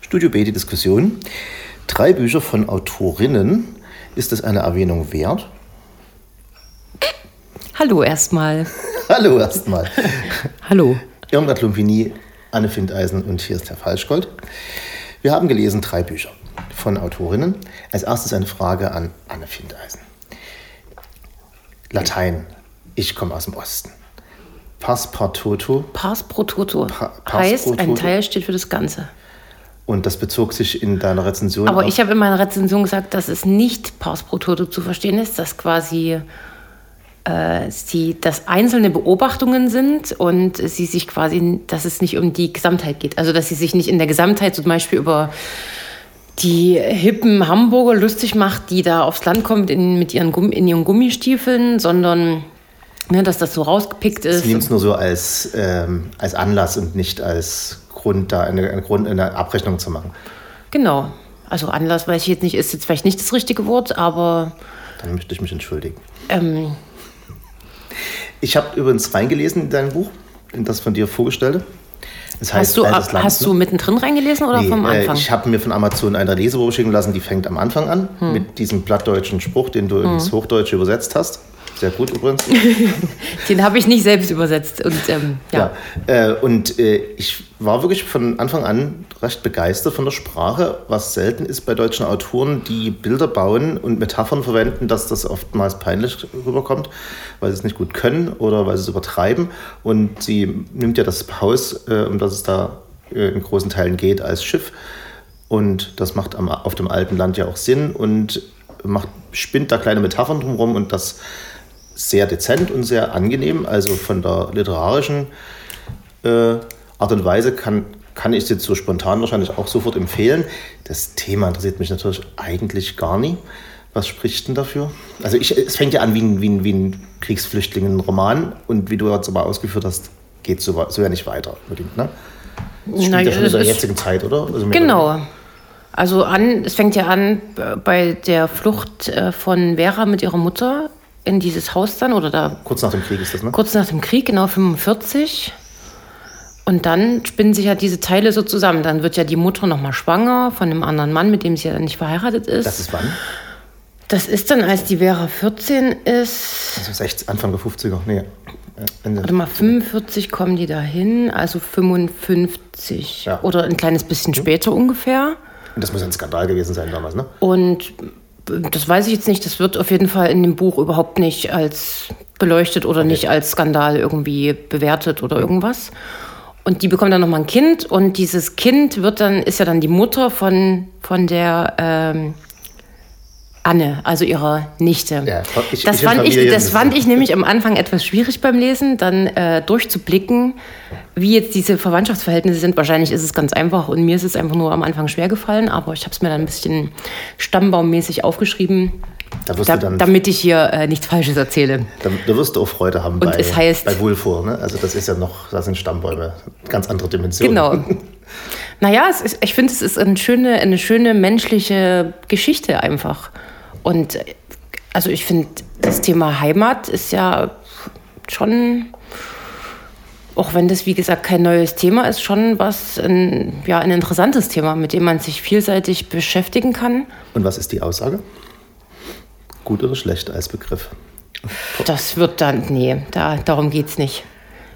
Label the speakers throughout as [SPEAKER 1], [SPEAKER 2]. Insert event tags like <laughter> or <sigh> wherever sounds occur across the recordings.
[SPEAKER 1] Studio B, die Diskussion. Drei Bücher von Autorinnen. Ist das eine Erwähnung wert?
[SPEAKER 2] Hallo erstmal. <laughs>
[SPEAKER 1] Hallo erstmal.
[SPEAKER 2] Hallo.
[SPEAKER 1] Irmgard Lumpini, Anne Findeisen und hier ist Herr Falschgold. Wir haben gelesen drei Bücher von Autorinnen. Als erstes eine Frage an Anne Findeisen. Latein. Ich komme aus dem Osten. Pars pro toto.
[SPEAKER 2] Pars pro toto
[SPEAKER 1] Pa-
[SPEAKER 2] heißt, ein. Teil steht für das Ganze.
[SPEAKER 1] Und das bezog sich in deiner Rezension
[SPEAKER 2] Aber ich habe in meiner Rezension gesagt, dass es nicht Pars pro toto zu verstehen ist, dass quasi äh, sie, dass einzelne Beobachtungen sind und sie sich quasi, dass es nicht um die Gesamtheit geht. Also dass sie sich nicht in der Gesamtheit zum Beispiel über die hippen Hamburger lustig macht, die da aufs Land kommt in, mit ihren, Gumm, in ihren Gummistiefeln, sondern ne, dass das so rausgepickt ist.
[SPEAKER 1] Sie nimmt es nur so als, ähm, als Anlass und nicht als Grund, da eine, eine, Grund, eine Abrechnung zu machen.
[SPEAKER 2] Genau. Also Anlass weiß ich jetzt nicht, ist jetzt vielleicht nicht das richtige Wort, aber
[SPEAKER 1] Dann möchte ich mich entschuldigen.
[SPEAKER 2] ähm,
[SPEAKER 1] Ich habe übrigens reingelesen in dein Buch, in das von dir vorgestellte. Das heißt
[SPEAKER 2] hast, du,
[SPEAKER 1] Land,
[SPEAKER 2] hast
[SPEAKER 1] ne?
[SPEAKER 2] du mittendrin reingelesen oder
[SPEAKER 1] Nee,
[SPEAKER 2] vom
[SPEAKER 1] äh,
[SPEAKER 2] Anfang?
[SPEAKER 1] ich habe mir von Amazon eine Leseprobe schicken lassen, die fängt am Anfang an,
[SPEAKER 2] Hm.
[SPEAKER 1] mit diesem plattdeutschen Spruch, den du ins Hochdeutsche übersetzt hast. Sehr gut übrigens. <laughs>
[SPEAKER 2] Den habe ich nicht selbst übersetzt. Und ähm, ja.
[SPEAKER 1] Ja. Äh, und äh, ich war wirklich von Anfang an recht begeistert von der Sprache, was selten ist bei deutschen Autoren, die Bilder bauen und Metaphern verwenden, dass das oftmals peinlich rüberkommt, weil sie es nicht gut können oder weil sie es übertreiben. Und sie nimmt ja das Haus, äh, um das es da äh, in großen Teilen geht, als Schiff. Und das macht am, auf dem alten Land ja auch Sinn und macht, spinnt da kleine Metaphern drumherum und das sehr dezent und sehr angenehm. Also von der literarischen äh, Art und Weise kann, kann ich es jetzt so spontan wahrscheinlich auch sofort empfehlen. Das Thema interessiert mich natürlich eigentlich gar nie. Was spricht denn dafür? Also ich, es fängt ja an wie ein, wie ein, wie ein Kriegsflüchtlingen-Roman und wie du jetzt aber ausgeführt hast, geht so, so ja nicht weiter unbedingt, ne? Das spielt
[SPEAKER 2] Na,
[SPEAKER 1] ja schon in der jetzigen Zeit, oder? Also
[SPEAKER 2] Genau. Also an, es fängt ja an äh, bei der Flucht äh, von Vera mit ihrer Mutter in dieses Haus dann oder da
[SPEAKER 1] Kurz nach dem Krieg ist das, ne?
[SPEAKER 2] kurz nach dem Krieg, genau 45. Und dann spinnen sich ja diese Teile so zusammen. Dann wird ja die Mutter nochmal schwanger von einem anderen Mann, mit dem sie ja dann nicht verheiratet ist.
[SPEAKER 1] Das ist wann?
[SPEAKER 2] Das ist dann, als die Vera 14 ist.
[SPEAKER 1] Also 60, Anfang der 50er. Nee. äh, Ende.
[SPEAKER 2] Warte mal, 45 kommen die dahin, also 55
[SPEAKER 1] Ja.
[SPEAKER 2] oder ein kleines bisschen später ungefähr.
[SPEAKER 1] Und das muss ein Skandal gewesen sein damals, ne?
[SPEAKER 2] Und das weiß ich jetzt nicht, das wird auf jeden Fall in dem Buch überhaupt nicht als beleuchtet oder nicht als Skandal irgendwie bewertet oder irgendwas. Und die bekommen dann nochmal ein Kind. Und dieses Kind wird dann, ist ja dann die Mutter von, von der ähm, Anne, also ihrer Nichte.
[SPEAKER 1] Ja, ich-
[SPEAKER 2] das,
[SPEAKER 1] ich
[SPEAKER 2] fand ich, das fand ich nämlich am Anfang etwas schwierig beim Lesen, dann äh, durchzublicken, wie jetzt diese Verwandtschaftsverhältnisse sind. Wahrscheinlich ist es ganz einfach und mir ist es einfach nur am Anfang schwer gefallen, aber ich habe es mir dann ein bisschen stammbaummäßig aufgeschrieben,
[SPEAKER 1] Da
[SPEAKER 2] da,
[SPEAKER 1] dann
[SPEAKER 2] damit ich hier äh, nichts Falsches erzähle.
[SPEAKER 1] Da, da wirst du auch Freude haben
[SPEAKER 2] Und
[SPEAKER 1] bei,
[SPEAKER 2] es heißt-
[SPEAKER 1] bei Wohlfuhr. Ne? Also das ist ja noch, das sind Stammbäume, ganz andere Dimensionen.
[SPEAKER 2] Genau. <laughs> Naja, es ist, ich finde, es ist eine schöne, eine schöne menschliche Geschichte einfach. Und also ich finde, das Thema Heimat ist ja schon, auch wenn das wie gesagt kein neues Thema ist, schon was, ein, ja, ein interessantes Thema, mit dem man sich vielseitig beschäftigen kann.
[SPEAKER 1] Und was ist die Aussage? Gut oder schlecht als Begriff?
[SPEAKER 2] Das wird dann, nee, da, darum geht es nicht.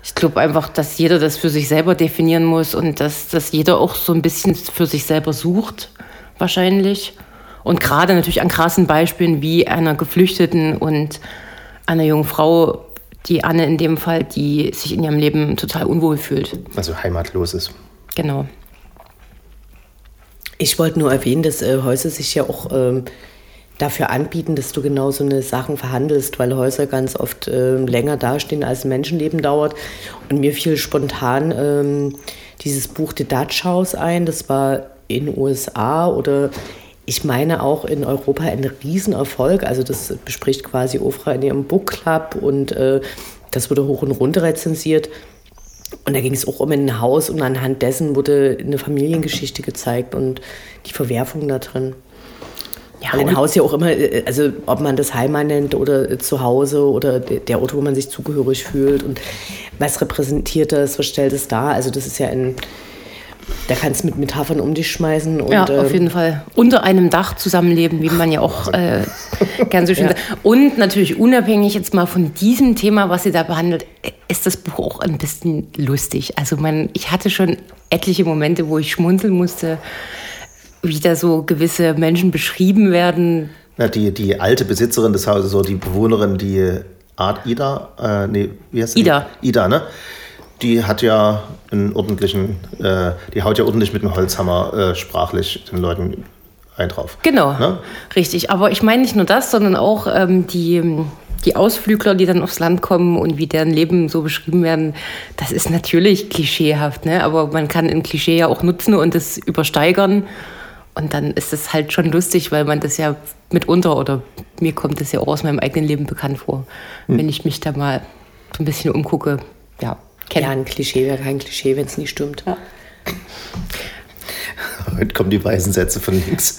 [SPEAKER 2] Ich glaube einfach, dass jeder das für sich selber definieren muss und dass, dass jeder auch so ein bisschen für sich selber sucht, wahrscheinlich. Und gerade natürlich an krassen Beispielen wie einer Geflüchteten und einer jungen Frau, die Anne in dem Fall, die sich in ihrem Leben total unwohl fühlt.
[SPEAKER 1] Also heimatlos ist.
[SPEAKER 2] Genau.
[SPEAKER 3] Ich wollte nur erwähnen, dass äh, Häuser sich ja auch ähm, dafür anbieten, dass du genau so eine Sachen verhandelst, weil Häuser ganz oft ähm, länger dastehen, als ein Menschenleben dauert. Und mir fiel spontan ähm, dieses Buch The Dutch House ein. Das war in den USA oder ich meine auch in Europa ein Riesenerfolg. Also das bespricht quasi Ofra in ihrem Book Club und äh, das wurde hoch und runter rezensiert. Und da ging es auch um ein Haus und anhand dessen wurde eine Familiengeschichte gezeigt und die Verwerfung da drin.
[SPEAKER 2] Ja,
[SPEAKER 3] Weil ein Haus ja auch immer, äh, also ob man das Heimat nennt oder äh, Zuhause oder der der Ort, wo man sich zugehörig fühlt und was repräsentiert das, was stellt es dar. Also das ist ja ein da kannst du mit Metaphern um dich schmeißen. Und,
[SPEAKER 2] ja, auf
[SPEAKER 3] ähm,
[SPEAKER 2] jeden Fall. Unter einem Dach zusammenleben, wie man ja auch äh, <laughs> gern so schön
[SPEAKER 3] Ja.
[SPEAKER 2] sagt. Und natürlich unabhängig jetzt mal von diesem Thema, was sie da behandelt, ist das Buch auch ein bisschen lustig. Also man, ich hatte schon etliche Momente, wo ich schmunzeln musste, wie da so gewisse Menschen beschrieben werden.
[SPEAKER 1] Ja, die, die alte Besitzerin des Hauses, so die Bewohnerin, die Art Ida, äh, nee, wie heißt sie?
[SPEAKER 2] Ida.
[SPEAKER 1] Ida, ne? Die hat ja einen ordentlichen, äh, die haut ja ordentlich mit dem Holzhammer äh, sprachlich den Leuten ein drauf.
[SPEAKER 2] Genau,
[SPEAKER 1] Ne?
[SPEAKER 2] richtig. Aber ich meine nicht nur das, sondern auch ähm, die, die Ausflügler, die dann aufs Land kommen und wie deren Leben so beschrieben werden. Das ist natürlich klischeehaft, ne? aber man kann ein Klischee ja auch nutzen und es übersteigern. Und dann ist es halt schon lustig, weil man das ja mitunter, oder mir kommt das ja auch aus meinem eigenen Leben bekannt vor, wenn ich mich da mal so ein bisschen umgucke. Ja,
[SPEAKER 3] ja, ein Klischee wäre kein Klischee, wenn es nicht stimmt.
[SPEAKER 1] Heute kommen die weisen Sätze von links.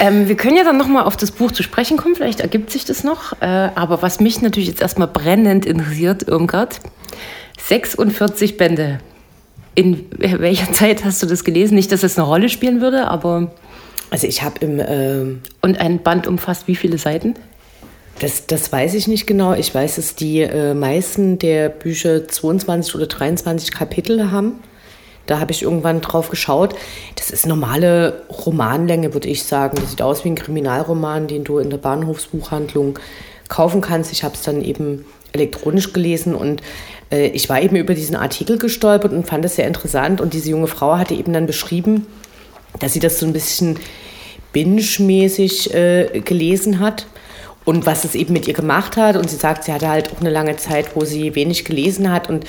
[SPEAKER 2] Ähm, wir können ja dann nochmal auf das Buch zu sprechen kommen, vielleicht ergibt sich das noch. Äh, aber was mich natürlich jetzt erstmal brennend interessiert, Irmgard, 46 Bände. In welcher Zeit hast du das gelesen? Nicht, dass es eine Rolle spielen würde, aber.
[SPEAKER 3] Also ich habe im, ähm,
[SPEAKER 2] Und ein Band umfasst wie viele Seiten?
[SPEAKER 3] Das, das weiß ich nicht genau. Ich weiß, dass die äh, meisten der Bücher 22 oder 23 Kapitel haben. Da habe ich irgendwann drauf geschaut. Das ist normale Romanlänge, würde ich sagen. Das sieht aus wie ein Kriminalroman, den du in der Bahnhofsbuchhandlung kaufen kannst. Ich habe es dann eben elektronisch gelesen und äh, ich war eben über diesen Artikel gestolpert und fand das sehr interessant. Und diese junge Frau hatte eben dann beschrieben, dass sie das so ein bisschen binge-mäßig äh, gelesen hat und was es eben mit ihr gemacht hat. Und sie sagt, sie hatte halt auch eine lange Zeit, wo sie wenig gelesen hat und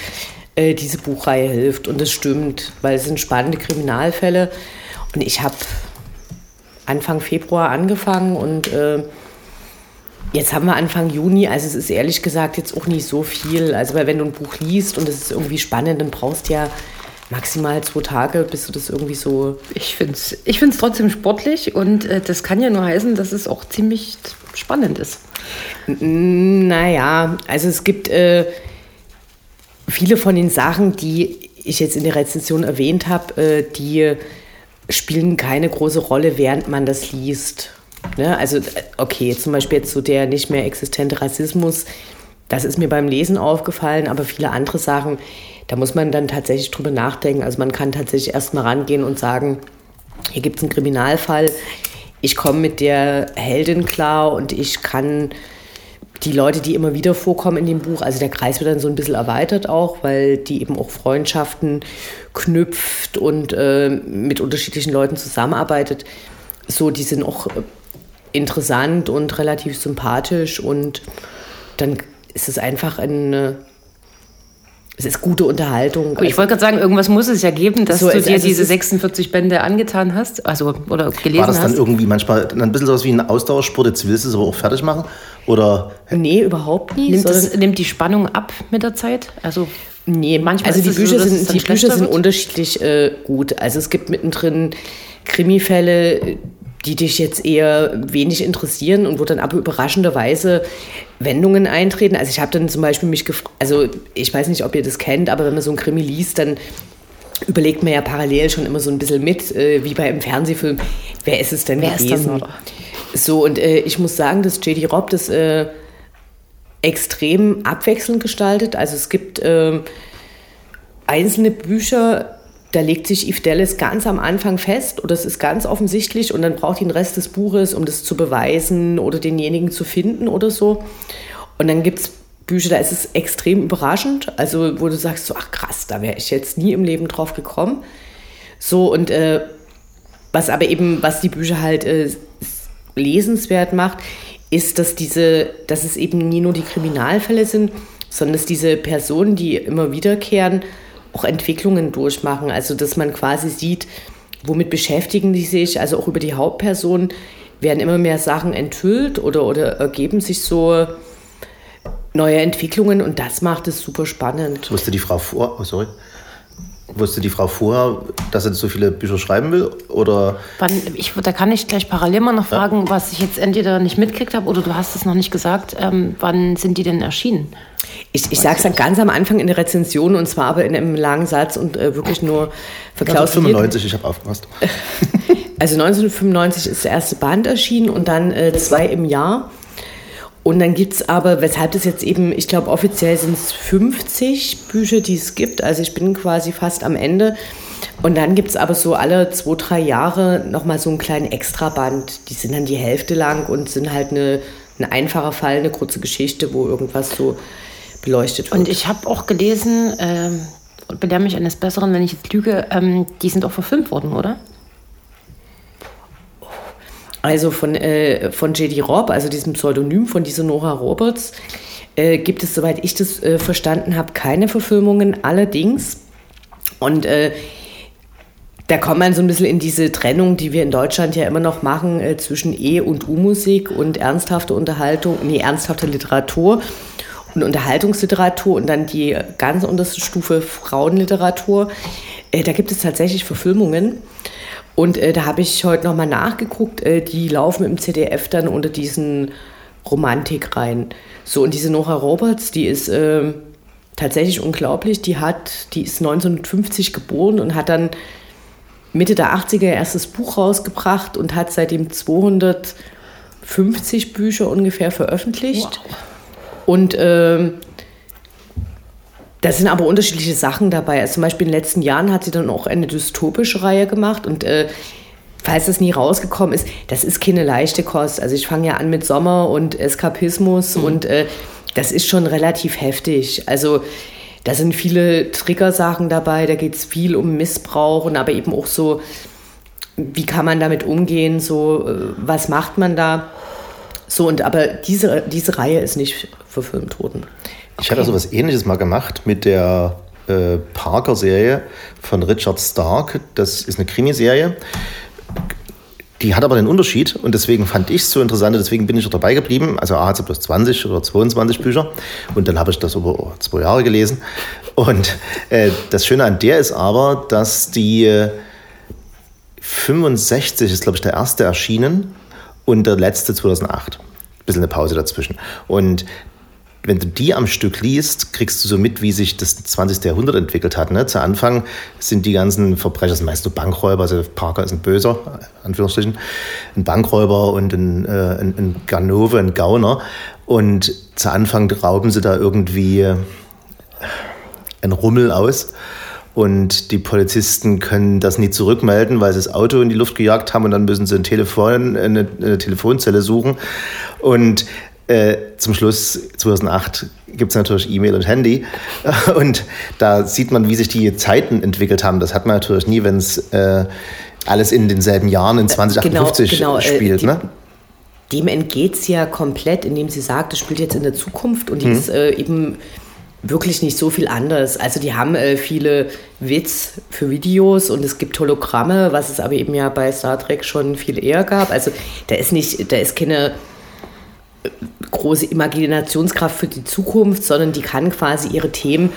[SPEAKER 3] äh, diese Buchreihe hilft. Und das stimmt, weil es sind spannende Kriminalfälle. Und ich habe Anfang Februar angefangen und äh, Jetzt haben wir Anfang Juni, also es ist ehrlich gesagt jetzt auch nicht so viel. Also weil wenn du ein Buch liest und es ist irgendwie spannend, dann brauchst du ja maximal zwei Tage, bis du das irgendwie so
[SPEAKER 2] Ich finde es ich find's trotzdem sportlich und äh, das kann ja nur heißen, dass es auch ziemlich spannend ist.
[SPEAKER 3] Naja, also es gibt äh, viele von den Sachen, die ich jetzt in der Rezension erwähnt habe, äh, die spielen keine große Rolle, während man das liest. Ne? Also, äh, okay, zum Beispiel jetzt so der nicht mehr existente Rassismus, das ist mir beim Lesen aufgefallen, aber viele andere Sachen, da muss man dann tatsächlich drüber nachdenken. Also man kann tatsächlich erstmal rangehen und sagen, hier gibt es einen Kriminalfall, ich komme mit der Heldin klar und ich kann die Leute, die immer wieder vorkommen in dem Buch, also der Kreis wird dann so ein bisschen erweitert auch, weil die eben auch Freundschaften knüpft und äh, mit unterschiedlichen Leuten zusammenarbeitet. So, die sind auch interessant und relativ sympathisch und dann ist es einfach eine, es ist gute Unterhaltung.
[SPEAKER 2] Aber ich wollte gerade sagen, irgendwas muss es ja geben, dass
[SPEAKER 3] So,
[SPEAKER 2] du dir
[SPEAKER 3] also es
[SPEAKER 2] diese
[SPEAKER 3] ist-
[SPEAKER 2] 46 Bände angetan hast, also oder gelesen
[SPEAKER 1] War das dann
[SPEAKER 2] hast.
[SPEAKER 1] irgendwie manchmal ein bisschen sowas wie ein Ausdauersport, jetzt willst du es aber auch fertig machen? Oder
[SPEAKER 3] nee, überhaupt nicht.
[SPEAKER 2] Nimmt, es, nimmt die Spannung ab mit der Zeit? Also
[SPEAKER 3] Nee,
[SPEAKER 2] Manchmal
[SPEAKER 3] also
[SPEAKER 2] ist
[SPEAKER 3] die
[SPEAKER 2] es so,
[SPEAKER 3] Bücher
[SPEAKER 2] es
[SPEAKER 3] sind,
[SPEAKER 2] dann
[SPEAKER 3] die Bücher sind unterschiedlich äh, gut. Also es gibt mittendrin Krimifälle, die dich jetzt eher wenig interessieren und wo dann aber überraschenderweise Wendungen eintreten. Also ich habe dann zum Beispiel mich gefragt, also ich weiß nicht, ob ihr das kennt, aber wenn man so ein Krimi liest, dann überlegt man ja parallel schon immer so ein bisschen mit, äh, wie bei einem Fernsehfilm, wer ist es denn
[SPEAKER 2] Wer
[SPEAKER 3] gewesen? So, und äh, ich muss sagen, dass J.D. Robb das äh, extrem abwechselnd gestaltet. Also es gibt ähm, einzelne Bücher, da legt sich Yves Dallas ganz am Anfang fest oder es ist ganz offensichtlich und dann braucht ihn den Rest des Buches, um das zu beweisen oder denjenigen zu finden oder so. Und dann gibt es Bücher, da ist es extrem überraschend, also wo du sagst so, ach krass, da wäre ich jetzt nie im Leben drauf gekommen. So und äh, was aber eben, was die Bücher halt äh, lesenswert macht, ist, dass diese, dass es eben nie nur die Kriminalfälle sind, sondern dass diese Personen, die immer wiederkehren, auch Entwicklungen durchmachen. Also dass man quasi sieht, womit beschäftigen die sich, also auch über die Hauptperson werden immer mehr Sachen enthüllt oder, oder ergeben sich so neue Entwicklungen und das macht es super spannend.
[SPEAKER 1] wusste die Frau vor, oh, sorry, Wusste die Frau vorher, dass sie so viele Bücher schreiben will? Oder?
[SPEAKER 2] Wann, ich, da kann ich gleich parallel mal noch fragen, ja. was ich jetzt entweder nicht mitgekriegt habe oder du hast es noch nicht gesagt. Ähm, wann sind die denn erschienen?
[SPEAKER 3] Ich, ich sage es dann ganz am Anfang in der Rezension und zwar aber in einem langen Satz und äh, wirklich nur
[SPEAKER 1] verklausuliert. 1995, ich habe aufgepasst. <laughs>
[SPEAKER 3] Also 1995 ist der erste Band erschienen und dann äh, zwei im Jahr. Und dann gibt es aber, weshalb das jetzt eben, ich glaube, offiziell sind es 50 Bücher, die es gibt. Also ich bin quasi fast am Ende. Und dann gibt es aber so alle zwei, drei Jahre nochmal so einen kleinen Extraband. Die sind dann die Hälfte lang und sind halt eine, ein einfacher Fall, eine kurze Geschichte, wo irgendwas so beleuchtet wird.
[SPEAKER 2] Und ich habe auch gelesen, äh, und belehre mich eines Besseren, wenn ich jetzt lüge, ähm, die sind auch verfilmt worden, oder?
[SPEAKER 3] Also von, äh, von J.D. Robb, also diesem Pseudonym von dieser Nora Roberts, äh, gibt es, soweit ich das äh, verstanden habe, keine Verfilmungen. Allerdings, und äh, da kommt man so ein bisschen in diese Trennung, die wir in Deutschland ja immer noch machen, äh, zwischen E- und U-Musik und ernsthafte Unterhaltung, nee, ernsthafte Literatur und Unterhaltungsliteratur und dann die ganz unterste Stufe Frauenliteratur. Äh, da gibt es tatsächlich Verfilmungen. Und äh, da habe ich heute nochmal nachgeguckt, äh, die laufen im ZDF dann unter diesen Romantik rein. So, und diese Nora Roberts, die ist äh, tatsächlich unglaublich. Die hat, die ist 1950 geboren und hat dann Mitte der 80er ihr erstes Buch rausgebracht und hat seitdem 250 Bücher ungefähr veröffentlicht. Wow. Und ähm, da sind aber unterschiedliche Sachen dabei. Also zum Beispiel in den letzten Jahren hat sie dann auch eine dystopische Reihe gemacht und äh, falls das nie rausgekommen ist, das ist keine leichte Kost. Also ich fange ja an mit Sommer und Eskapismus mhm. und äh, das ist schon relativ heftig. Also da sind viele Triggersachen dabei, da geht es viel um Missbrauch und aber eben auch so, wie kann man damit umgehen, so äh, was macht man da. So, und aber diese, diese Reihe ist nicht verfilmt worden.
[SPEAKER 1] Ich hatte so was ähnliches mal gemacht mit der äh, Parker-Serie von Richard Stark. Das ist eine Krimiserie. Die hat aber den Unterschied und deswegen fand ich es so interessant, deswegen bin ich auch dabei geblieben. Also A hat sie bloß 20 oder 22 Bücher und dann habe ich das über zwei Jahre gelesen. Und äh, das Schöne an der ist aber, dass die äh, 65 ist, glaube ich, der erste erschienen und der letzte 2008. Ein bisschen eine Pause dazwischen. Und wenn du die am Stück liest, kriegst du so mit, wie sich das 20. Jahrhundert entwickelt hat. Ne? Zu Anfang sind die ganzen Verbrecher sind meist Bankräuber, also Parker ist ein Böser, Anführungsstrichen, ein Bankräuber und ein, äh, ein, ein Ganove, ein Gauner. Und zu Anfang rauben sie da irgendwie ein Rummel aus. Und die Polizisten können das nie zurückmelden, weil sie das Auto in die Luft gejagt haben und dann müssen sie ein Telefon, eine, eine Telefonzelle suchen. Und äh, zum Schluss 2008 gibt es natürlich E-Mail und Handy. <laughs> Und da sieht man, wie sich die Zeiten entwickelt haben. Das hat man natürlich nie, wenn es äh, alles in denselben Jahren in 2058 genau, genau, äh, spielt. Äh, die, ne?
[SPEAKER 3] Dem entgeht es ja komplett, indem sie sagt, es spielt jetzt in der Zukunft und die hm. ist äh, eben wirklich nicht so viel anders. Also die haben äh, viele Witz für Videos und es gibt Hologramme, was es aber eben ja bei Star Trek schon viel eher gab. Also da ist nicht, da ist keine große Imaginationskraft für die Zukunft, sondern die kann quasi ihre Themen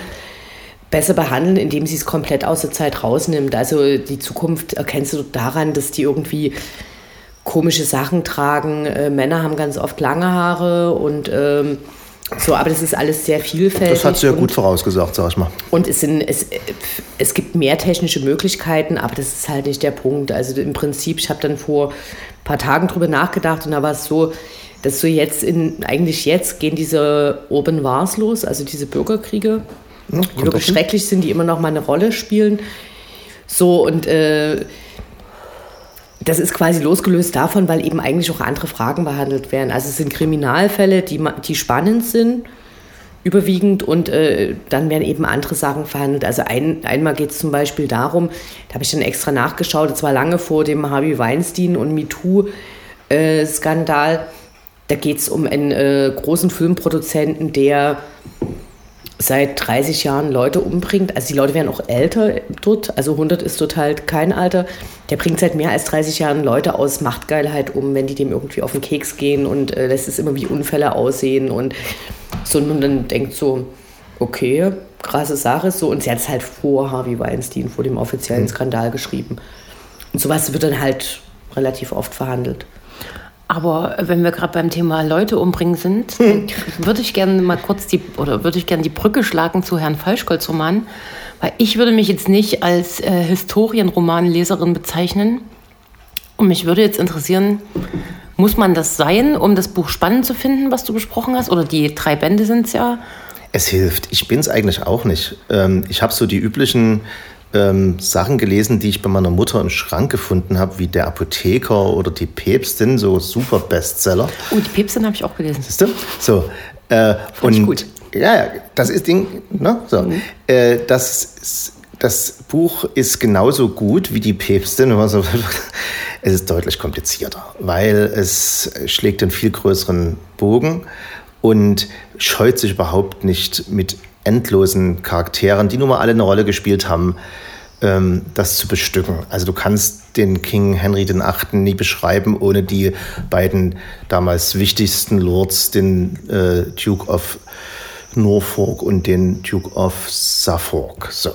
[SPEAKER 3] besser behandeln, indem sie es komplett aus der Zeit rausnimmt. Also die Zukunft erkennst du daran, dass die irgendwie komische Sachen tragen. Äh, Männer haben ganz oft lange Haare und ähm, so, aber das ist alles sehr vielfältig.
[SPEAKER 1] Das hat sie ja gut vorausgesagt, sag ich mal.
[SPEAKER 3] Und es, sind, es, es gibt mehr technische Möglichkeiten, aber das ist halt nicht der Punkt. Also im Prinzip, ich habe dann vor ein paar Tagen drüber nachgedacht und da war es so, dass so jetzt in, eigentlich jetzt gehen diese Urban Wars los, also diese Bürgerkriege, ja, die wirklich schrecklich sind, die immer noch mal eine Rolle spielen. So und äh, das ist quasi losgelöst davon, weil eben eigentlich auch andere Fragen behandelt werden. Also es sind Kriminalfälle, die, die spannend sind, überwiegend, und äh, dann werden eben andere Sachen verhandelt. Also ein, einmal geht es zum Beispiel darum, da habe ich dann extra nachgeschaut, das war lange vor dem Harvey Weinstein und MeToo-Skandal. Äh, da geht es um einen äh, großen Filmproduzenten, der seit 30 Jahren Leute umbringt. Also die Leute werden auch älter dort. Also 100 ist dort halt kein Alter. Der bringt seit mehr als 30 Jahren Leute aus Machtgeilheit um, wenn die dem irgendwie auf den Keks gehen und äh, lässt es immer wie Unfälle aussehen und so. Und dann denkt so, okay, krasse Sache so. Und sie hat es halt vor Harvey Weinstein, vor dem offiziellen mhm. Skandal geschrieben. Und sowas wird dann halt relativ oft verhandelt.
[SPEAKER 2] Aber wenn wir gerade beim Thema Leute umbringen sind, <laughs> würde ich gerne mal kurz die oder würde ich gerne die Brücke schlagen zu Herrn Falschkolz Roman, weil ich würde mich jetzt nicht als äh, Historienromanleserin bezeichnen. Und mich würde jetzt interessieren, muss man das sein, um das Buch spannend zu finden, was du besprochen hast? Oder die drei Bände sind es ja.
[SPEAKER 1] Es hilft. Ich bin es eigentlich auch nicht. Ähm, ich habe so die üblichen ähm, Sachen gelesen, die ich bei meiner Mutter im Schrank gefunden habe, wie Der Apotheker oder Die Päpstin, so super Bestseller.
[SPEAKER 2] Oh, Die Päpstin habe ich auch gelesen.
[SPEAKER 1] Siehst du? So. Äh, Fand und, gut. Ja, das ist Ding, ne? So. Mhm. Äh, das, das Buch ist genauso gut wie Die Päpstin. Also, <laughs> es ist deutlich komplizierter, weil es schlägt einen viel größeren Bogen und scheut sich überhaupt nicht mit endlosen Charakteren, die nun mal alle eine Rolle gespielt haben, ähm, das zu bestücken. Also du kannst den King Henry VIII. nie beschreiben, ohne die beiden damals wichtigsten Lords, den äh, Duke of Norfolk und den Duke of Suffolk. So.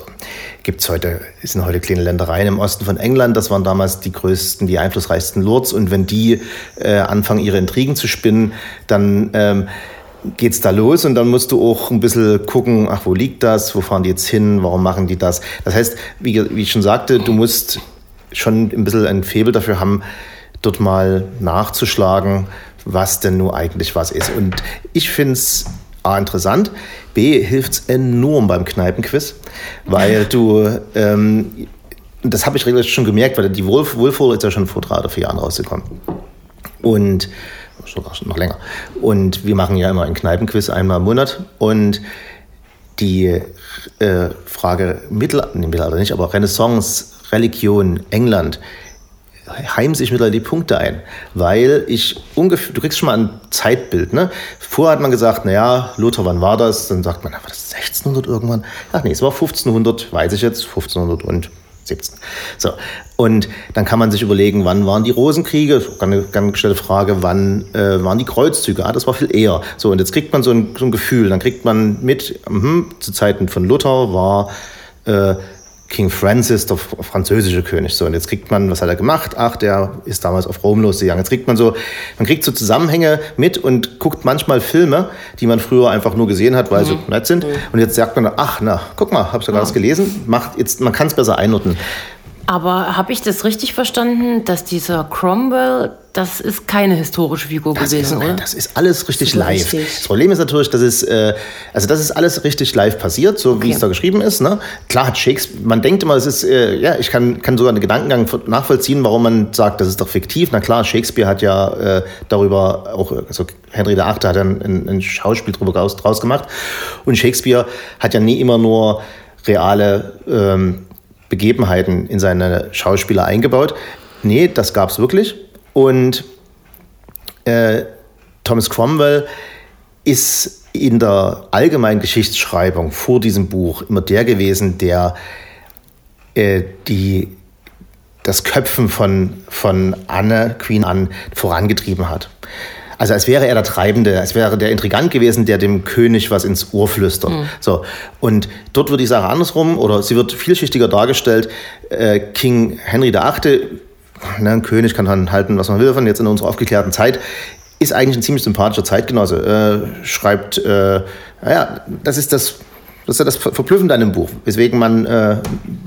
[SPEAKER 1] Gibt's heute, sind heute kleine Ländereien im Osten von England. Das waren damals die größten, die einflussreichsten Lords. Und wenn die äh, anfangen, ihre Intrigen zu spinnen, dann ähm, geht's da los und dann musst du auch ein bisschen gucken, ach, wo liegt das, wo fahren die jetzt hin, warum machen die das. Das heißt, wie, wie ich schon sagte, du musst schon ein bisschen ein Febel dafür haben, dort mal nachzuschlagen, was denn nur eigentlich was ist. Und ich finde es A, interessant, B, hilft es enorm beim Kneipenquiz, weil du, ähm, das habe ich schon gemerkt, weil die Wolf, Wolfhole ist ja schon vor drei oder vier Jahren rausgekommen. Und sogar noch länger. Und wir machen ja immer ein Kneipenquiz einmal im Monat. Und die äh, Frage Mittel, nee, Mittelalter nicht, aber Renaissance, Religion, England, heimen sich mittlerweile die Punkte ein, weil ich ungefähr, du kriegst schon mal ein Zeitbild, ne? Vorher hat man gesagt, naja, Luther, wann war das? Dann sagt man, war das 1600 irgendwann? Ach nee, es war 1500, weiß ich jetzt, 1500 und 17. So. Und dann kann man sich überlegen, wann waren die Rosenkriege? Eine ganz gestellte Frage, wann äh, waren die Kreuzzüge? Ah, das war viel eher. So, und jetzt kriegt man so ein, so ein Gefühl. Dann kriegt man mit, mh, zu Zeiten von Luther war äh, King Francis, der französische König. So, und jetzt kriegt man, was hat er gemacht? Ach, der ist damals auf Rom losgegangen. Jetzt kriegt man so, man kriegt so Zusammenhänge mit und guckt manchmal Filme, die man früher einfach nur gesehen hat, weil mhm. sie nett sind. Mhm. Und jetzt sagt man, ach, na, guck mal, hab sogar ja. das gelesen. Macht jetzt, man kann es besser einordnen.
[SPEAKER 2] Aber habe ich das richtig verstanden, dass dieser Cromwell, das ist keine historische Figur
[SPEAKER 1] das
[SPEAKER 2] gewesen,
[SPEAKER 1] ist,
[SPEAKER 2] oder?
[SPEAKER 1] Das ist alles richtig ist live. Richtig. Das Problem ist natürlich, dass es, äh, also das ist alles richtig live passiert, so okay. wie es da geschrieben ist. Ne? Klar hat Shakespeare, man denkt immer, es ist, äh, ja, ich kann, kann sogar einen Gedankengang nachvollziehen, warum man sagt, das ist doch fiktiv. Na klar, Shakespeare hat ja äh, darüber auch, also Henry VIII. hat ja ein, ein Schauspiel drüber draus, draus gemacht. Und Shakespeare hat ja nie immer nur reale ähm, Begebenheiten in seine Schauspieler eingebaut. Nee, das gab es wirklich. Und äh, Thomas Cromwell ist in der allgemeinen Geschichtsschreibung vor diesem Buch immer der gewesen, der äh, die, das Köpfen von, von Anne, Queen Anne, vorangetrieben hat. Also als wäre er der Treibende, als wäre der Intrigant gewesen, der dem König was ins Ohr flüstert. Mhm. So. Und dort wird die Sache andersrum oder sie wird vielschichtiger dargestellt. Äh, King Henry VIII., ne, ein König kann dann halten, was man will von jetzt in unserer aufgeklärten Zeit, ist eigentlich ein ziemlich sympathischer Zeitgenosse. Äh, schreibt, äh, naja, das ist das das ist ja das Verblüffende an dem Buch, weswegen man äh,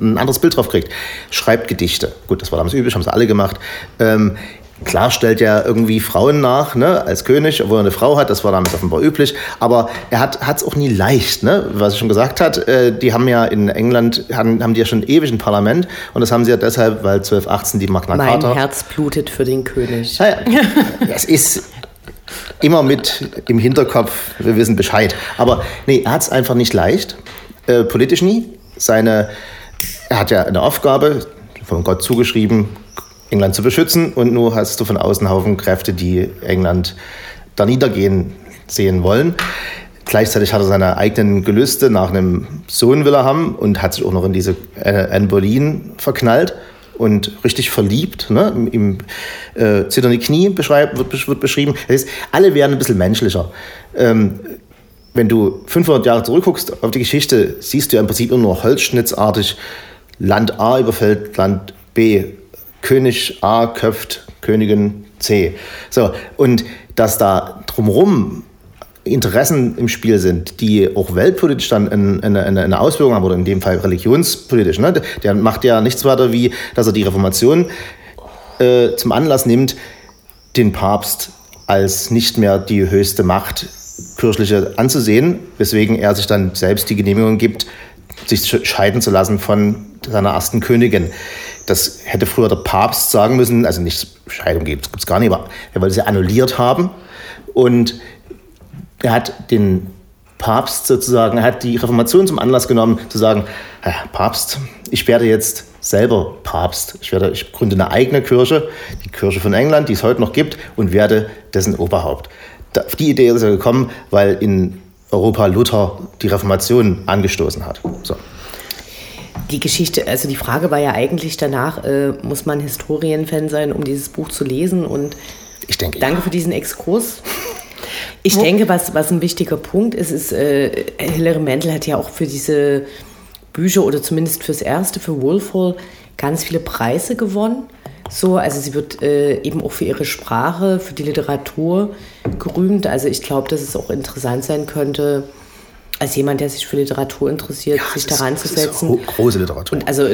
[SPEAKER 1] ein anderes Bild drauf kriegt. Schreibt Gedichte. Gut, das war damals üblich, haben sie alle gemacht. Ähm, Klar stellt er irgendwie Frauen nach, ne, als König, obwohl er eine Frau hat, das war damals offenbar üblich. Aber er hat es auch nie leicht, ne, was er schon gesagt hat. Äh, die haben ja in England, haben, haben die ja schon ewig ein Parlament und das haben sie ja deshalb, weil 1218 die Magna Carta...
[SPEAKER 3] Mein Herz blutet für den König.
[SPEAKER 1] Naja, <laughs> es ist immer mit im Hinterkopf, wir wissen Bescheid. Aber nee, er hat es einfach nicht leicht, äh, politisch nie. Seine, er hat ja eine Aufgabe, von Gott zugeschrieben, England zu beschützen und nur hast du von außen Haufen Kräfte, die England da niedergehen sehen wollen. Gleichzeitig hat er seine eigenen Gelüste nach einem Sohn will er haben und hat sich auch noch in diese Anne Boleyn verknallt und richtig verliebt. Ne? Im äh, zitternde Knie beschreib, wird, wird beschrieben. Das heißt, alle werden ein bisschen menschlicher. Ähm, wenn du 500 Jahre zurückguckst auf die Geschichte, siehst du ja im Prinzip immer nur holzschnittsartig, Land A überfällt Land B, König A köpft Königin C. So, und dass da drumherum Interessen im Spiel sind, die auch weltpolitisch dann eine, eine, eine Auswirkung haben, oder in dem Fall religionspolitisch. Ne? Der macht ja nichts weiter, wie dass er die Reformation äh, zum Anlass nimmt, den Papst als nicht mehr die höchste Macht kirchliche anzusehen, weswegen er sich dann selbst die Genehmigung gibt, sich scheiden zu lassen von seiner ersten Königin. Das hätte früher der Papst sagen müssen, also nicht Scheidung gibt es gar nicht, aber er wollte sie annulliert haben. Und er hat den Papst sozusagen, er hat die Reformation zum Anlass genommen, zu sagen, Herr Papst, ich werde jetzt selber Papst. Ich, werde, ich gründe eine eigene Kirche, die Kirche von England, die es heute noch gibt, und werde dessen Oberhaupt. Auf die Idee ist er gekommen, weil in Europa Luther die Reformation angestoßen hat. So.
[SPEAKER 3] Die Geschichte, also die Frage war ja eigentlich danach, äh, muss man Historienfan sein, um dieses Buch zu lesen? Und
[SPEAKER 1] ich denke,
[SPEAKER 3] danke
[SPEAKER 1] ja.
[SPEAKER 3] für diesen Exkurs. <laughs> Ich Wo? denke, was, was ein wichtiger Punkt ist, ist, äh, Hilary Mantel hat ja auch für diese Bücher oder zumindest fürs erste, für Wolfhall, ganz viele Preise gewonnen. So, also sie wird äh, eben auch für ihre Sprache, für die Literatur gerühmt. Also ich glaube, dass es auch interessant sein könnte, als jemand, der sich für Literatur interessiert, ja, sich daran zu setzen.
[SPEAKER 1] große Literatur.
[SPEAKER 3] Und also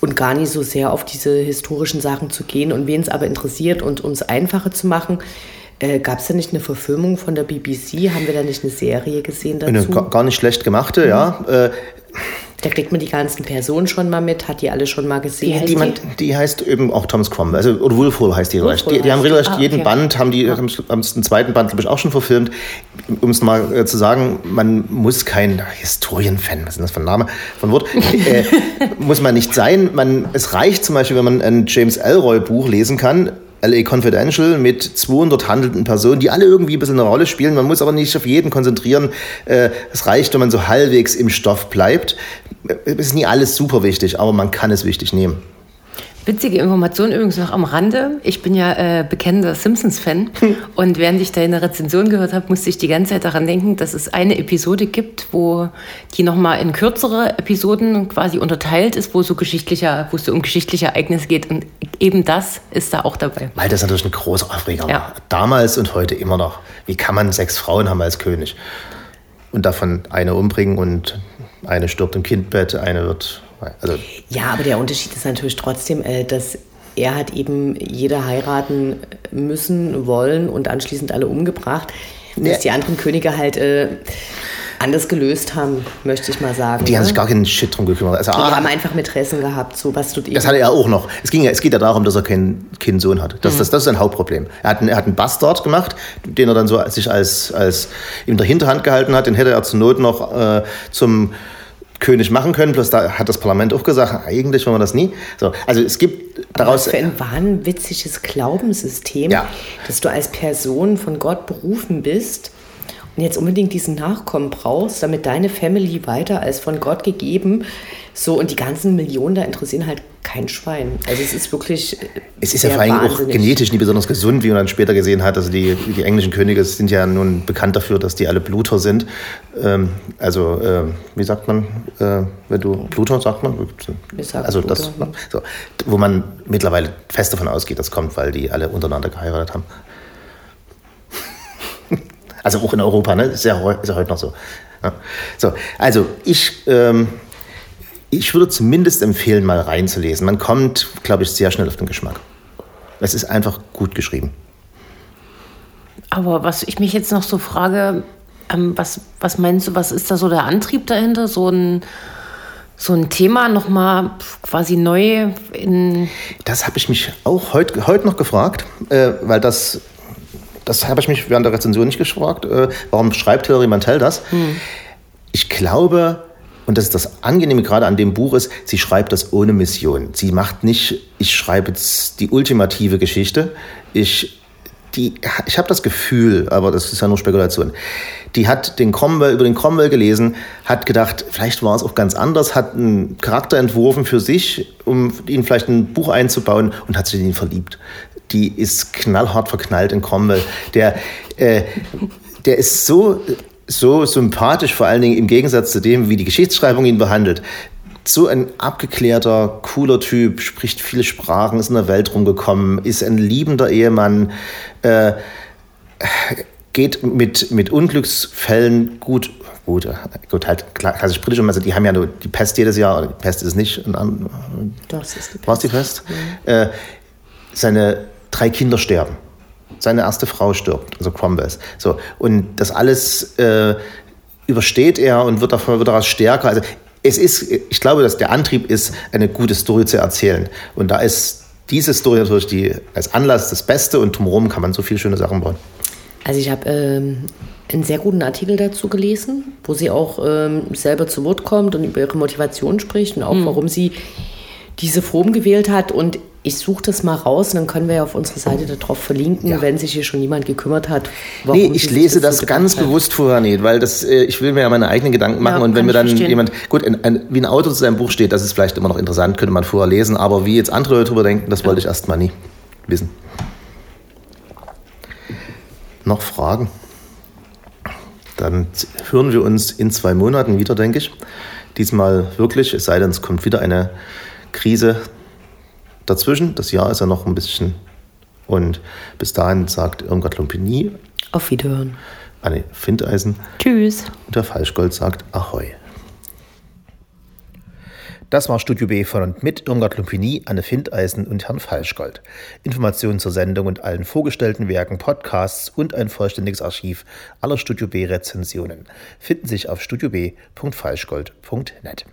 [SPEAKER 3] und gar nicht so sehr auf diese historischen Sachen zu gehen. Und wen es aber interessiert und uns einfacher zu machen, äh, Gab es da nicht eine Verfilmung von der BBC? Haben wir da nicht eine Serie gesehen dazu? Eine
[SPEAKER 1] gar nicht schlecht gemachte, mhm. ja. Äh,
[SPEAKER 3] da kriegt man die ganzen Personen schon mal mit, hat die alle schon mal gesehen.
[SPEAKER 1] Die, die, man, die heißt eben auch Thomas Cromwell, also oder Wolfhall heißt die. Wolf die, die haben regelrecht ah, okay. jeden Band, haben die haben den zweiten Band, glaube ich, auch schon verfilmt. Um es mal äh, zu sagen, man muss kein Historienfan, was ist das für ein Name, von Wort, <laughs> äh, muss man nicht sein. Man, es reicht zum Beispiel, wenn man ein James Elroy Buch lesen kann, LA Confidential mit 200 handelnden Personen, die alle irgendwie ein bisschen eine Rolle spielen. Man muss aber nicht auf jeden konzentrieren. Äh, es reicht, wenn man so halbwegs im Stoff bleibt. Es ist nie alles super wichtig, aber man kann es wichtig nehmen.
[SPEAKER 2] Witzige Information übrigens noch am Rande. Ich bin ja äh, bekennender Simpsons-Fan hm. <laughs> und während ich deine Rezension gehört habe, musste ich die ganze Zeit daran denken, dass es eine Episode gibt, wo die nochmal in kürzere Episoden quasi unterteilt ist, wo, so geschichtlicher, wo es so um geschichtliche Ereignisse geht und eben das ist da auch dabei.
[SPEAKER 1] Weil das natürlich ein großer Aufreger ja. Damals und heute immer noch. Wie kann man sechs Frauen haben als König? Und davon eine umbringen und eine stirbt im Kindbett, eine wird
[SPEAKER 3] also ja, aber der Unterschied ist natürlich trotzdem, äh, dass er hat eben jeder heiraten müssen, wollen und anschließend alle umgebracht. Ja. Dass die anderen Könige halt äh, anders gelöst haben, möchte ich mal sagen.
[SPEAKER 1] Die ne? haben sich gar keinen Shit drum gekümmert.
[SPEAKER 3] Also, die ah, haben einfach Interessen gehabt, so was tut
[SPEAKER 1] Das hatte er auch noch. Es, ging, es geht ja darum, dass er keinen, keinen Sohn hat. Das, mhm. das, das ist ein Hauptproblem. Er hat, einen, er hat einen Bastard gemacht, den er dann so sich als, als in der Hinterhand gehalten hat. Den hätte er zur Not noch äh, zum König machen können. Bloß da hat das Parlament auch gesagt, eigentlich wollen wir das nie. So, also es gibt daraus.
[SPEAKER 3] Aber für ein wahnwitziges Glaubenssystem, ja. dass du als Person von Gott berufen bist und jetzt unbedingt diesen Nachkommen brauchst, damit deine Family weiter als von Gott gegeben so, und die ganzen Millionen da interessieren halt kein Schwein. Also es ist wirklich. Äh,
[SPEAKER 1] es ist ja vor allem auch genetisch nicht besonders gesund, wie man dann später gesehen hat. Also die, die englischen Könige sind ja nun bekannt dafür, dass die alle Bluter sind. Ähm, also, äh, wie sagt man, äh, wenn du Bluter sagt man? Also das, so, wo man mittlerweile fest davon ausgeht, das kommt, weil die alle untereinander geheiratet haben. Also auch in Europa, ne? Ist ja, ist ja heute noch so. Ja. So, also ich. Ähm, ich würde zumindest empfehlen, mal reinzulesen. Man kommt, glaube ich, sehr schnell auf den Geschmack. Es ist einfach gut geschrieben.
[SPEAKER 2] Aber was ich mich jetzt noch so frage, ähm, was, was meinst du, was ist da so der Antrieb dahinter? So ein, so ein Thema nochmal quasi neu in.
[SPEAKER 1] Das habe ich mich auch heute heut noch gefragt, äh, weil das, das habe ich mich während der Rezension nicht gefragt. Äh, warum schreibt Hilary Mantel das? Hm. Ich glaube, und das ist das Angenehme gerade an dem Buch ist, sie schreibt das ohne Mission. Sie macht nicht, ich schreibe jetzt die ultimative Geschichte. Ich, die, ich habe das Gefühl, aber das ist ja nur Spekulation. Die hat den Cromwell, über den Cromwell gelesen, hat gedacht, vielleicht war es auch ganz anders, hat einen Charakter entworfen für sich, um ihn vielleicht in ein Buch einzubauen und hat sich in ihn verliebt. Die ist knallhart verknallt in Cromwell. Der, äh, der ist so so sympathisch, vor allen Dingen im Gegensatz zu dem, wie die Geschichtsschreibung ihn behandelt. So ein abgeklärter, cooler Typ, spricht viele Sprachen, ist in der Welt rumgekommen, ist ein liebender Ehemann, äh, geht mit, mit Unglücksfällen gut gut, gut halt klassisch britisch, also die haben ja nur die Pest jedes Jahr, die Pest ist es nicht. das ist die Pest. War es die Pest? Mhm. Äh, seine drei Kinder sterben. Seine erste Frau stirbt, also Cromwell. So, und das alles äh, übersteht er und wird, davon, wird daraus stärker. Also es ist, ich glaube, dass der Antrieb ist, eine gute Story zu erzählen. Und da ist diese Story natürlich die, als Anlass das Beste und drumherum kann man so viele schöne Sachen bauen.
[SPEAKER 3] Also ich habe ähm, einen sehr guten Artikel dazu gelesen, wo sie auch ähm, selber zu Wort kommt und über ihre Motivation spricht und auch mhm. warum sie diese Form gewählt hat. Und ich suche das mal raus und dann können wir ja auf unserer Seite darauf verlinken, ja. wenn sich hier schon jemand gekümmert hat.
[SPEAKER 1] Warum nee, ich lese das, so ganz hat. bewusst vorher nicht, weil das, äh, ich will mir ja meine eigenen Gedanken machen ja, und wenn mir dann verstehen. jemand, gut, ein, ein, wie ein Autor zu seinem Buch steht, das ist vielleicht immer noch interessant, könnte man vorher lesen, aber wie jetzt andere darüber denken, das ja. wollte ich erst mal nie wissen. Noch Fragen? Dann hören wir uns in zwei Monaten wieder, denke ich. Diesmal wirklich, es sei denn, es kommt wieder eine Krise dazwischen. Das Jahr ist ja noch ein bisschen. Und bis dahin sagt Irmgard Lumpini.
[SPEAKER 3] Auf Wiederhören.
[SPEAKER 1] Anne Findeisen.
[SPEAKER 2] Tschüss.
[SPEAKER 1] Und der Falschgold sagt Ahoi. Das war Studio B von und mit Irmgard Lumpini, Anne Findeisen und Herrn Falschgold. Informationen zur Sendung und allen vorgestellten Werken, Podcasts und ein vollständiges Archiv aller Studio B Rezensionen finden sich auf studiob.falschgold.net.